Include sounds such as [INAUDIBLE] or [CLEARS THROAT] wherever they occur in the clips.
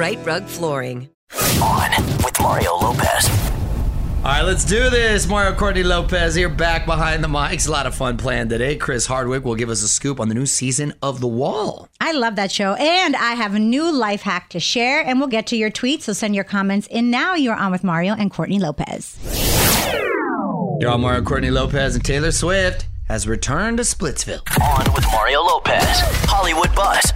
Rite Rug Flooring. On with Mario Lopez. All right, let's do this. Mario Courtney Lopez here, back behind the mics. A lot of fun planned today. Chris Hardwick will give us a scoop on the new season of The Wall. I love that show. And I have a new life hack to share, and we'll get to your tweets. So send your comments in now. You're on with Mario and Courtney Lopez. You're on Mario Courtney Lopez and Taylor Swift has returned to Splitsville. On with Mario Lopez. Hollywood Buzz.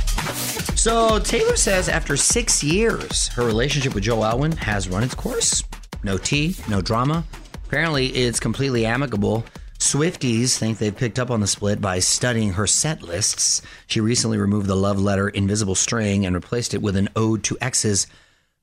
So Taylor says after six years, her relationship with Joe Alwyn has run its course. No tea, no drama. Apparently, it's completely amicable. Swifties think they've picked up on the split by studying her set lists. She recently removed the love letter Invisible String and replaced it with an ode to exes,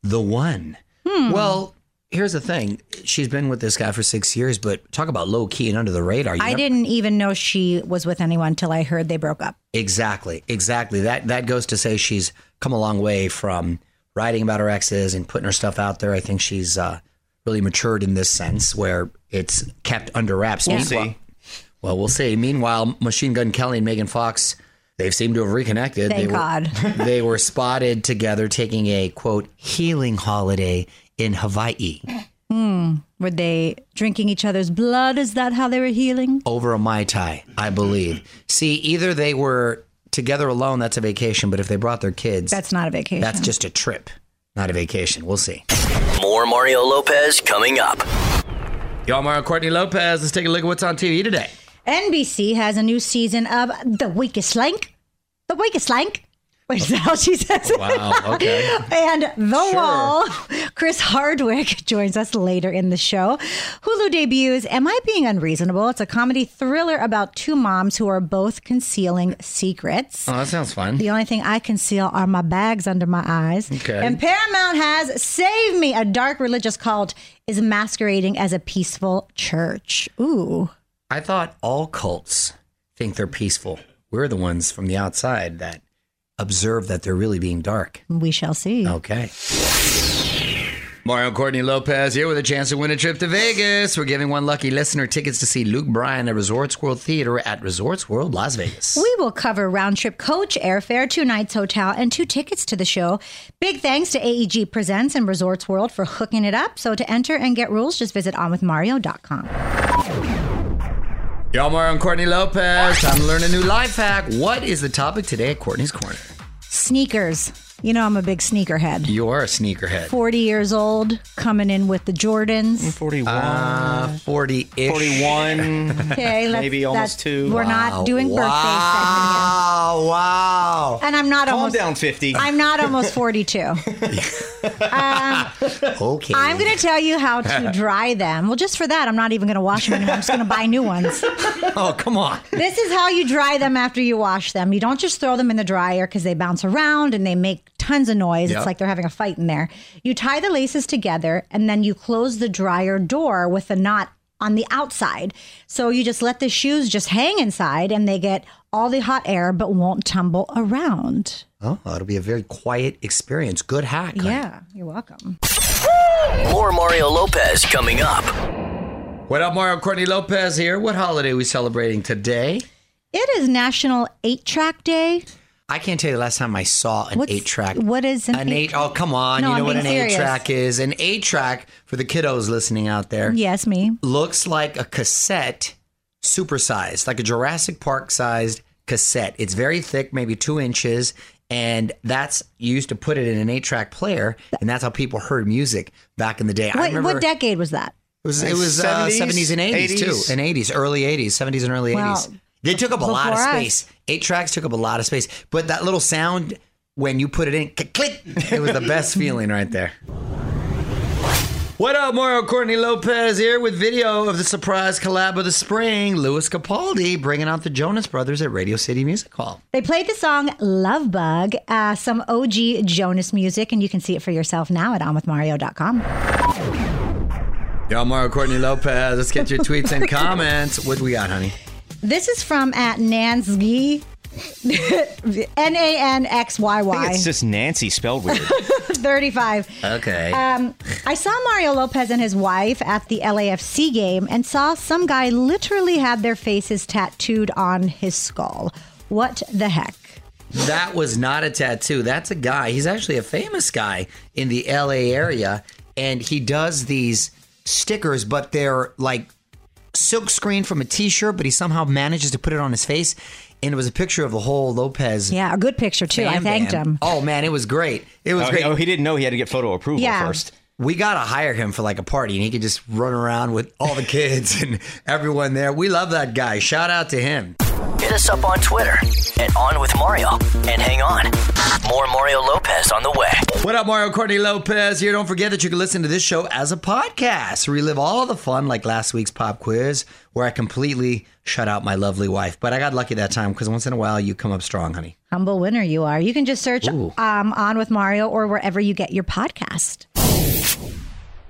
The One. Hmm. Well, here's the thing: she's been with this guy for six years, but talk about low key and under the radar. You I never- didn't even know she was with anyone until I heard they broke up. Exactly, exactly. That that goes to say she's come a long way from writing about her exes and putting her stuff out there. I think she's uh, really matured in this sense where it's kept under wraps. We'll Meanwhile- see. Well, we'll see. Meanwhile, Machine Gun Kelly and Megan Fox, they've seemed to have reconnected. Thank they God. Were, [LAUGHS] they were spotted together taking a quote healing holiday in Hawaii hmm. Were they drinking each other's blood? Is that how they were healing? over a mai tai, I believe. See, either they were together alone, that's a vacation, but if they brought their kids, That's not a vacation. That's just a trip, not a vacation. We'll see. More Mario Lopez coming up. Y'all, Mario Courtney Lopez. Let's take a look at what's on TV today. NBC has a new season of The Weakest Link. The Weakest Link. Is that how she says it? Wow. Okay. [LAUGHS] And The Wall. Chris Hardwick joins us later in the show. Hulu debuts Am I Being Unreasonable? It's a comedy thriller about two moms who are both concealing secrets. Oh, that sounds fun. The only thing I conceal are my bags under my eyes. Okay. And Paramount has Save Me, a dark religious cult is masquerading as a peaceful church. Ooh. I thought all cults think they're peaceful. We're the ones from the outside that observe that they're really being dark. We shall see. Okay. Mario Courtney Lopez here with a chance to win a trip to Vegas. We're giving one lucky listener tickets to see Luke Bryan at Resorts World Theater at Resorts World Las Vegas. We will cover round trip coach, airfare, two nights hotel, and two tickets to the show. Big thanks to AEG Presents and Resorts World for hooking it up. So to enter and get rules, just visit onwithmario.com. Y'all, Mario and Courtney Lopez. Time to learn a new life hack. What is the topic today at Courtney's Corner? Sneakers. You know I'm a big sneakerhead. You are a sneakerhead. 40 years old, coming in with the Jordans. 41. Uh, 40 ish. 41. [LAUGHS] Okay, let's, Maybe almost that- two. We're not doing birthday segment Wow, wow. here. And I'm not Calm almost down, 50. I'm not almost 42. [LAUGHS] Okay. I'm going to tell you how to [LAUGHS] dry them. Well, just for that, I'm not even going to wash them anymore. I'm just going to buy new ones. Oh, come on. This is how you dry them after you wash them. You don't just throw them in the dryer because they bounce around and they make tons of noise. Yep. It's like they're having a fight in there. You tie the laces together and then you close the dryer door with a knot on the outside. So you just let the shoes just hang inside and they get all the hot air but won't tumble around. Oh, it'll be a very quiet experience. Good hack. honey. Yeah, you're welcome. More Mario Lopez coming up. What up, Mario Courtney Lopez here. What holiday are we celebrating today? It is National Eight Track Day. I can't tell you the last time I saw an What's- eight track. what is an an eight- eight? Oh, come on! No, you know I'm what being an eight serious. track is? An eight track for the kiddos listening out there Yes, me. looks like a cassette, supersized, like a Jurassic Park sized cassette. It's very thick, maybe two inches, and that's you used to put it in an eight track player, and that's how people heard music back in the day. I What, remember what decade was that? It was it was uh, 70s, 70s and 80s, 80s? too, and 80s, early 80s, 70s and early Wow. 80s. They took up a lot of Before us. space. Eight tracks took up a lot of space, but that little sound when you put it in, click, click, it was the best feeling right there. What up, Mario Courtney Lopez here with video of the surprise collab of the spring. Lewis Capaldi bringing out the Jonas Brothers at Radio City Music Hall. They played the song Love Bug, uh, some OG Jonas music, and you can see it for yourself now at onwithmario.com. Yo, Mario Courtney Lopez. Let's get your tweets and [LAUGHS] comments. What do we got, honey? This is from at Nanxy. [LAUGHS] N A N X Y I think Y it's just Nancy spelled weird. [LAUGHS] 35. Okay. Um, I saw Mario Lopez and his wife at the LAFC game and saw some guy literally had their faces tattooed on his skull. What the heck? That was not a tattoo. That's a guy. He's actually a famous guy in the LA area, and he does these stickers, but they're like silk screen from a T-shirt, but he somehow manages to put it on his face. And it was a picture of the whole Lopez. Yeah, a good picture too. I thanked band. him. Oh man, it was great. It was oh, great. he, oh, he didn't know he had to get photo approval Yeah. first. We gotta hire him for like a party, and he could just run around with all the kids [LAUGHS] and everyone there. We love that guy. Shout out to him. Hit us up on Twitter at On With Mario. And hang on, more Mario Lopez on the way. What up, Mario Courtney Lopez here. Don't forget that you can listen to this show as a podcast. Relive all the fun like last week's pop quiz, where I completely shut out my lovely wife. But I got lucky that time because once in a while you come up strong, honey. Humble winner you are. You can just search Ooh. um, On with Mario or wherever you get your podcast.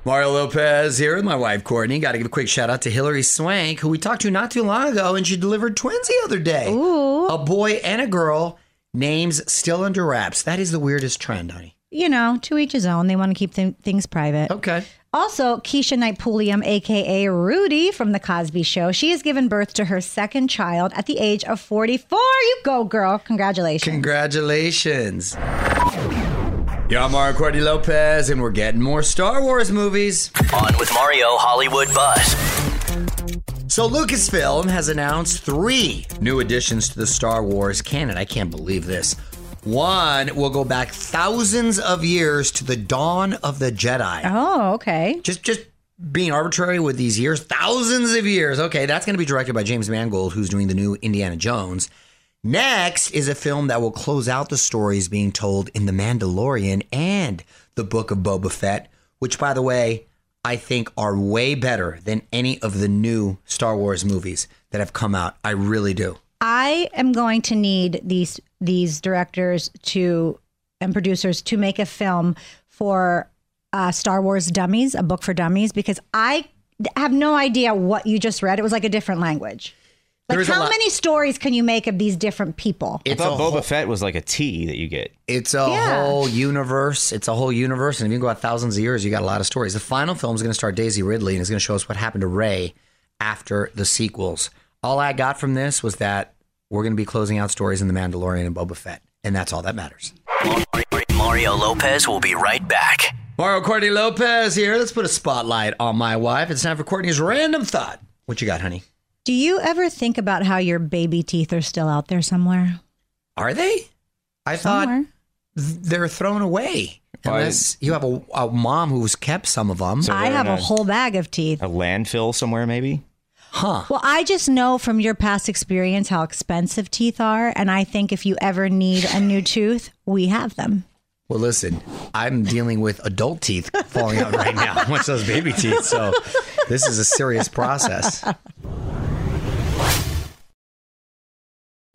Mario Lopez here with my wife Courtney. Got to give a quick shout out to Hilary Swank, who we talked to not too long ago, and she delivered twins the other day. Ooh. A boy and a girl. Names still under wraps. That is the weirdest trend, honey. You know, to each his own. They want to keep th- things private. Okay. Also, Keshia Knight Pulliam, aka Rudy from The Cosby Show, she has given birth to her second child at the age of 44. You go, girl. Congratulations. Congratulations. Yeah, I'm Mario Courtney Lopez, and we're getting more Star Wars movies. On with Mario Hollywood Buzz. So, Lucasfilm has announced three new additions to the Star Wars canon. I can't believe this. One will go back thousands of years to the dawn of the Jedi. oh, okay. Just, just being arbitrary with these years, thousands of years. Okay, that's going to be directed by James Mangold, who's doing the new Indiana Jones. Next is a film that will close out the stories being told in The Mandalorian and The Book of Boba Fett, which, by the way, I think are way better than any of the new Star Wars movies that have come out. I really do. I am going to need these these directors to and producers to make a film for uh, Star Wars Dummies, a book for dummies, because I have no idea what you just read. It was like a different language. Like There is a how lot- many stories can you make of these different people? I thought a Boba whole- Fett was like a tea that you get. It's a Yeah. whole universe. It's a whole universe. And if you go out thousands of years, you got a lot of stories. The final film is going to start Daisy Ridley and it's going to show us what happened to Rey after the sequels. All I got from this was that we're going to be closing out stories in The Mandalorian and Boba Fett. And that's all that matters. Mario Lopez will be right back. Mario Courtney Lopez here. Let's put a spotlight on my wife. It's time for Courtney's random thought. What you got, honey? Do you ever think about how your baby teeth are still out there somewhere? Are they? I thought Somewhere. th- they're thrown away. Why- Unless you have a, a mom who's kept some of them. So I have in a whole bag of teeth. a landfill somewhere, maybe. huh. Well, I just know from your past experience how expensive teeth are. And I think if you ever need a new tooth, we have them. Well, listen, I'm dealing with adult teeth falling out right now, [LAUGHS] much those baby teeth. So this is a serious process.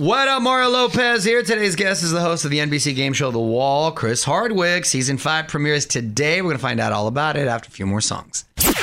What up, Mario Lopez here. Today's guest is the host of the NBC game show The Wall, Chris Hardwick. Season 5 premieres today. We're going to find out all about it after a few more songs. What's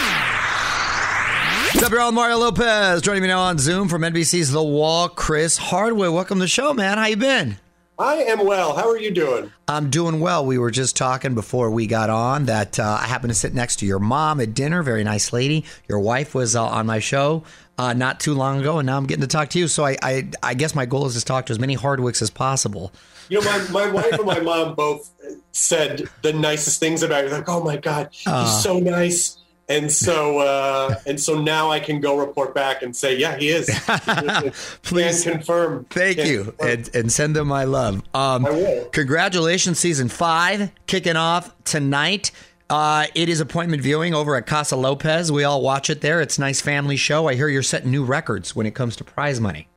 up, y'all? Mario Lopez joining me now on Zoom from NBC's The Wall, Chris Hardwick. Welcome to the show, man. How you been? I am well. How are you doing? I'm doing well. We were just talking before we got on that uh, I happened to sit next to your mom at dinner. Very nice lady. Your wife was uh, on my show uh, not too long ago, and now I'm getting to talk to you. So I, I, I guess my goal is to talk to as many Hardwicks as possible. You know, my, my wife and my mom both said the nicest things about you. Like, oh my God, he's Uh. so nice. And so, uh, and so now I can go report back and say, yeah, he is. [LAUGHS] Please Can confirm. Thank Can you, confirm. and, and send them my love. Um, I will. Congratulations, season five kicking off tonight. Uh, it is appointment viewing over at Casa Lopez. We all watch it there. It's a nice family show. I hear you're setting new records when it comes to prize money.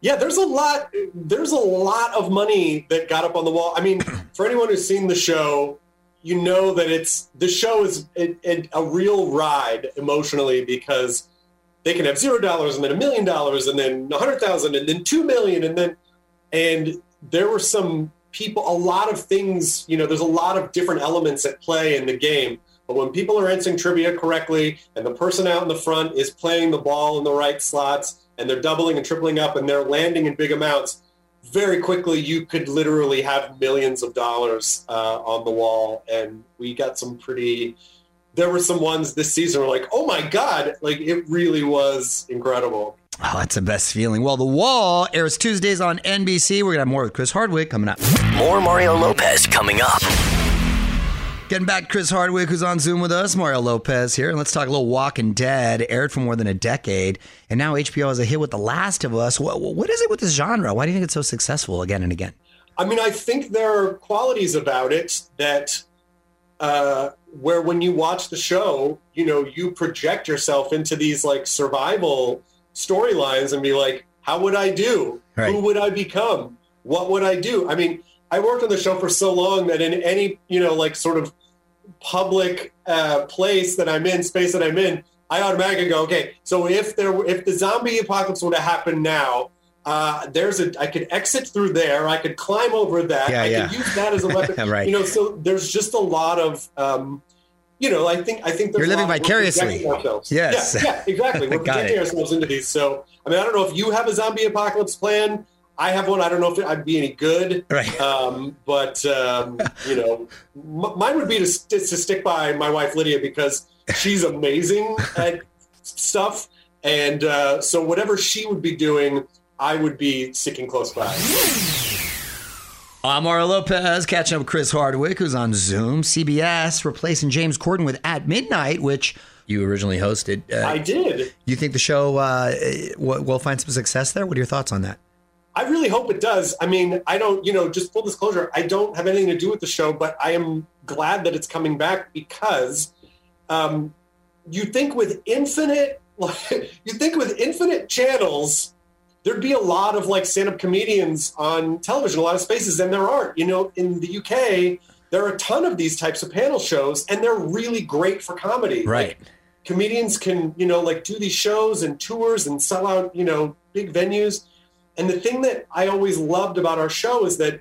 Yeah, there's a lot. There's a lot of money that got up on the wall. I mean, [CLEARS THROAT] for anyone who's seen the show, you know that it's the show is it, it, a real ride emotionally because they can have zero dollars and then a million dollars and then a hundred thousand and then two million and then and there were some people, a lot of things. You know, there's a lot of different elements at play in the game. But when people are answering trivia correctly and the person out in the front is playing the ball in the right slots and they're doubling and tripling up and they're landing in big amounts, very quickly you could literally have millions of dollars uh, on the wall. And we got some pretty, there were some ones this season were like, oh my God, like it really was incredible. Oh, that's the best feeling. Well, The Wall airs Tuesdays on NBC. We're going to have more with Chris Hardwick coming up. More Mario Lopez coming up. Getting back to Chris Hardwick, who's on Zoom with us. Mario Lopez here. And let's talk a little Walking Dead, aired for more than a decade. And now HBO has a hit with The Last of Us. What, what is it with this genre? Why do you think it's so successful again and again? I mean, I think there are qualities about it that uh, where when you watch the show, you know, you project yourself into these like survival storylines and be like, how would I do? Right. Who would I become? What would I do? I mean, I worked on the show for so long that in any, you know, like sort of public uh, place that I'm in, space that I'm in, I automatically go, okay, so if there, were- if the zombie apocalypse would have happened now, uh, there's a, I could exit through there. I could climb over that. Yeah, I yeah. could use that as a weapon. [LAUGHS] Right. You know, so there's just a lot of, um, you know, I think I think You're living vicariously. ourselves. Yes. Yeah, yeah, [LAUGHS] exactly. We're projecting it. ourselves into these. So, I mean, I don't know if you have a zombie apocalypse plan. I have one. I don't know if I'd be any good. Right. Um, but um, you know, m- mine would be to, st- to stick by my wife Lydia because she's amazing [LAUGHS] at stuff, and uh, so whatever she would be doing, I would be sticking close by. I'm Mario Lopez, catching up with Chris Hardwick, who's on Zoom. CBS replacing James Corden with At Midnight, which you originally hosted. Uh, I did. you think the show uh, will will find some success there? What are your thoughts on that? I really hope it does. I mean, I don't, you know, just full disclosure, I don't have anything to do with the show, but I am glad that it's coming back because um, you think with infinite, [LAUGHS] you think with infinite channels, there'd be a lot of like stand-up comedians on television, a lot of spaces, and there aren't. You know, in the UK, there are a ton of these types of panel shows, and they're really great for comedy. Right. Like, comedians can, you know, like do these shows and tours and sell out, you know, big venues. And the thing that I always loved about our show is that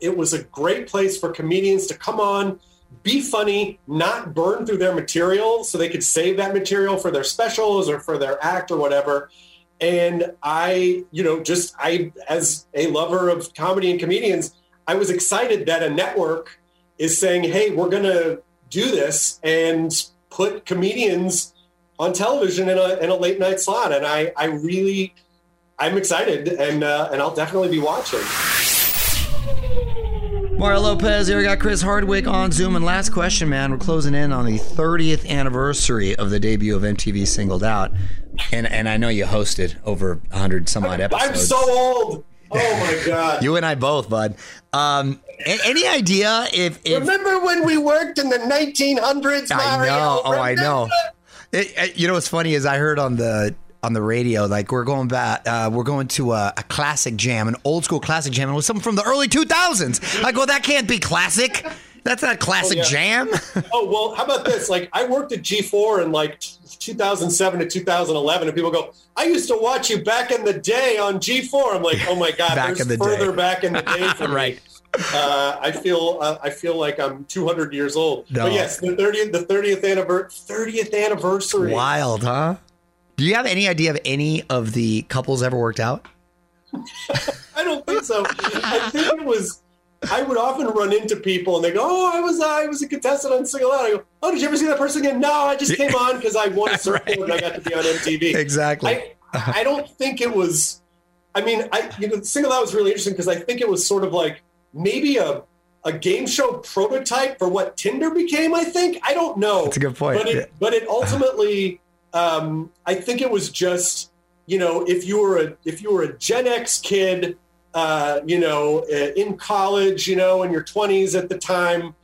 it was a great place for comedians to come on, be funny, not burn through their material so they could save that material for their specials or for their act or whatever. And I, you know, just I, as a lover of comedy and comedians, I was excited that a network is saying, hey, we're going to do this and put comedians on television in a, in a late night slot. And I, I really, I'm excited and, uh, and I'll definitely be watching. Mario Lopez, here we got Chris Hardwick on Zoom. And last question, man. We're closing in on the 30th anniversary of the debut of MTV Singled Out. And and I know you hosted over 100 some odd episodes. I'm so old. Oh my [LAUGHS] God. You and I both, bud. Um, any idea if, if Remember when we worked in the 1900s, I Mario? know. Oh, I know. It, it- you know what's funny is I heard on the on the radio like we're going back, uh, we're going to a, a classic jam, an old school classic jam, and it was something from the early 2000s. I go, that can't be classic. That's not classic yeah. jam. [LAUGHS] Oh, well, how about this? Like, I worked at G4 in like 2007 to 2011, and people go, I used to watch you back in the day on G4. I'm like, oh my God, [LAUGHS] Back there's in the further day. back in the day [LAUGHS] for me. Right. Uh, I feel uh, I feel like I'm 200 years old. No. But yes, the 30th the 30th anniversary 30th anniversary. Wild, huh? Do you have any idea of any of the couples ever worked out? I don't think so. I think it was I would often run into people and they go, "Oh, I was I was a contestant on Single Out." I go, "Oh, did you ever see that person again?" No, I just came on because I won a surfboard and I got to be on MTV. Exactly. I, I don't think it was. I mean, I you know, Single Out was really interesting because I think it was sort of like maybe a a game show prototype for what Tinder became. I think I don't know. That's a good point. But it, Yeah. but it ultimately, um, I think it was just you know if you were a if you were a Gen X kid, uh, you know, uh, in college, you know, in your twenties at the time.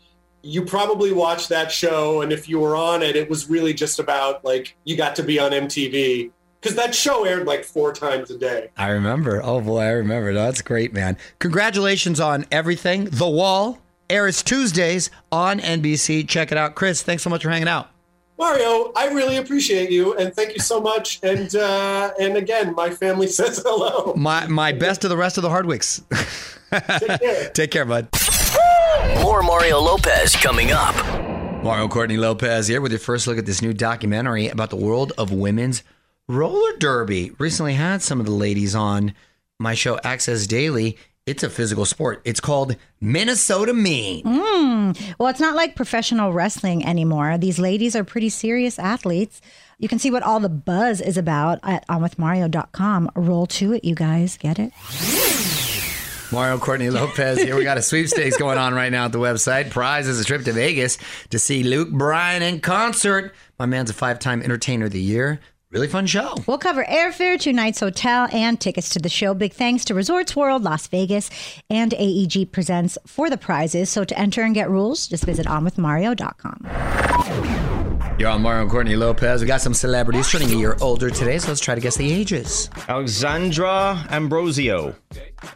You probably watched that show, and if you were on it, it was really just about like you got to be on MTV because that show aired like four times a day. I remember. Oh boy, I remember. That's great, man. Congratulations on everything. The Wall airs Tuesdays on NBC. Check it out. Chris, thanks so much for hanging out. Mario, I really appreciate you, and thank you so much. And uh, and again, my family [LAUGHS] says hello. My my best to the rest of the Hardwicks. Take care. [LAUGHS] Take care, bud. More Mario Lopez coming up. Mario Courtney Lopez here with your first look at this new documentary about the world of women's roller derby. Recently had some of the ladies on my show Access Daily. It's a physical sport. It's called Minnesota Mean. Mm. Well, it's not like professional wrestling anymore. These ladies are pretty serious athletes. You can see what all the buzz is about at onwithmario.com. Roll to it, you guys. Get it? Mario Courtney Lopez here. We got a sweepstakes going on right now at the website. Prize is a trip to Vegas to see Luke Bryan in concert. My man's a five time entertainer of the year. Really fun show. We'll cover airfare, two nights hotel, and tickets to the show. Big thanks to Resorts World Las Vegas and AEG Presents for the prizes. So to enter and get rules, just visit onwithmario.com. You're on Mario and Courtney Lopez. We got some celebrities turning a year older today, so let's try to guess the ages. Alexandra Ambrosio,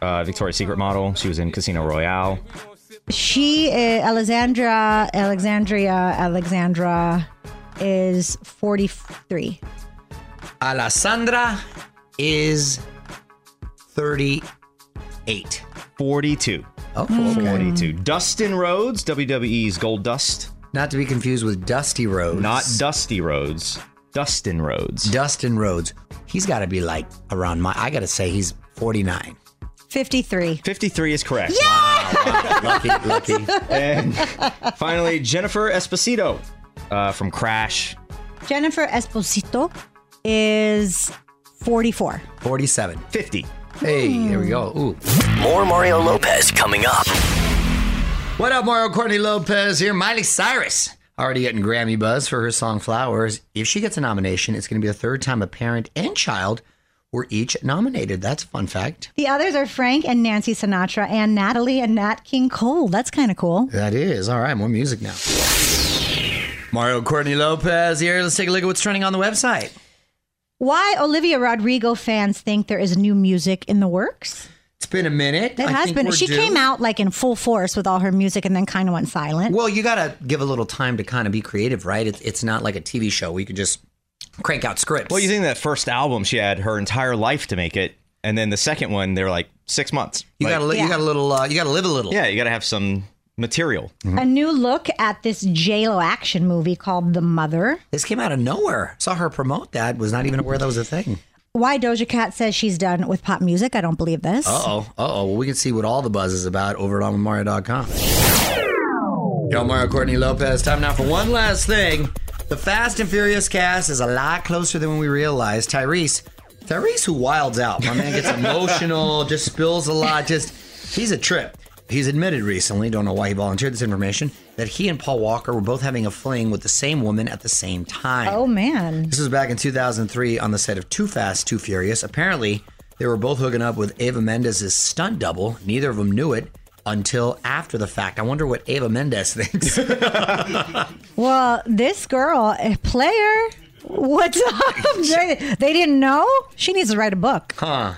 uh, Victoria's Secret model. She was in Casino Royale. She, uh, Alexandra, Alexandria, Alexandra is 43. Alessandra is 38. 42. Oh, okay. 42. Dustin Rhodes, WWE's Gold Dust. Not to be confused with Dusty Rhodes. Not Dusty Rhodes. Dustin Rhodes. Dustin Rhodes. He's got to be like around my. I got to say he's 49. 53. 53 is correct. lucky, lucky. [LAUGHS] And finally, Jennifer Esposito uh, from Crash. Jennifer Esposito is 44. 47. 50. Hey, there we go. Ooh. More Mario Lopez coming up. What up, Mario Courtney Lopez here. Miley Cyrus already getting Grammy buzz for her song Flowers. If she gets a nomination, it's going to be the third time a parent and child were each nominated. That's a fun fact. The others are Frank and Nancy Sinatra and Natalie and Nat King Cole. That's kind of cool. That is. All right, more music now. Mario Courtney Lopez here. Let's take a look at what's trending on the website. Why Olivia Rodrigo fans think there is new music in the works? It's been a minute. It I has think been. She due. came out like in full force with all her music and then kind of went silent. Well, you got to give a little time to kind of be creative, right? It's, it's not like a TV show. We could just crank out scripts. Well, you think that first album, she had her entire life to make it. And then the second one, they're like six months. You Like, got to li- you got a little uh, you got to live a little. Yeah, you got to have some material. A new look at this J-Lo action movie called The Mother. This came out of nowhere. Saw her promote that. Was not even aware that was a thing. Why Doja Cat says she's done with pop music. I don't believe this. Uh oh. Uh oh. Well, we can see what all the buzz is about over at OnWithMario.com. Yo, Mario Courtney Lopez. Time now for one last thing. The Fast and Furious cast is a lot closer than we realized. Tyrese, Tyrese, who wilds out. My man gets [LAUGHS] emotional, just spills a lot. Just he's a trip. He's admitted recently, don't know why he volunteered this information, that he and Paul Walker were both having a fling with the same woman at the same time. Oh man. This was back in 2003 on the set of Too Fast, Too Furious. Apparently, they were both hooking up with Eva Mendes' stunt double. Neither of them knew it until after the fact. I wonder what Eva Mendes [LAUGHS] thinks. Well, this girl, a player. What's up? they, [LAUGHS] they didn't know. She needs to write a book. huh.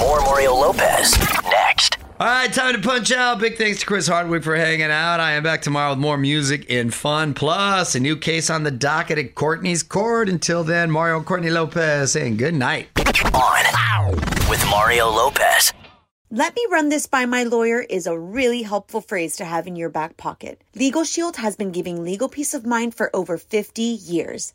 More Mario Lopez next. All right, time to punch out. Big thanks to Chris Hardwick for hanging out. I am back tomorrow with more music and fun, plus a new case on the docket at Courtney's Court. Until then, Mario and Courtney Lopez saying good night. On with Mario Lopez. Let me run this by my lawyer is a really helpful phrase to have in your back pocket. Legal Shield has been giving legal peace of mind for over 50 years.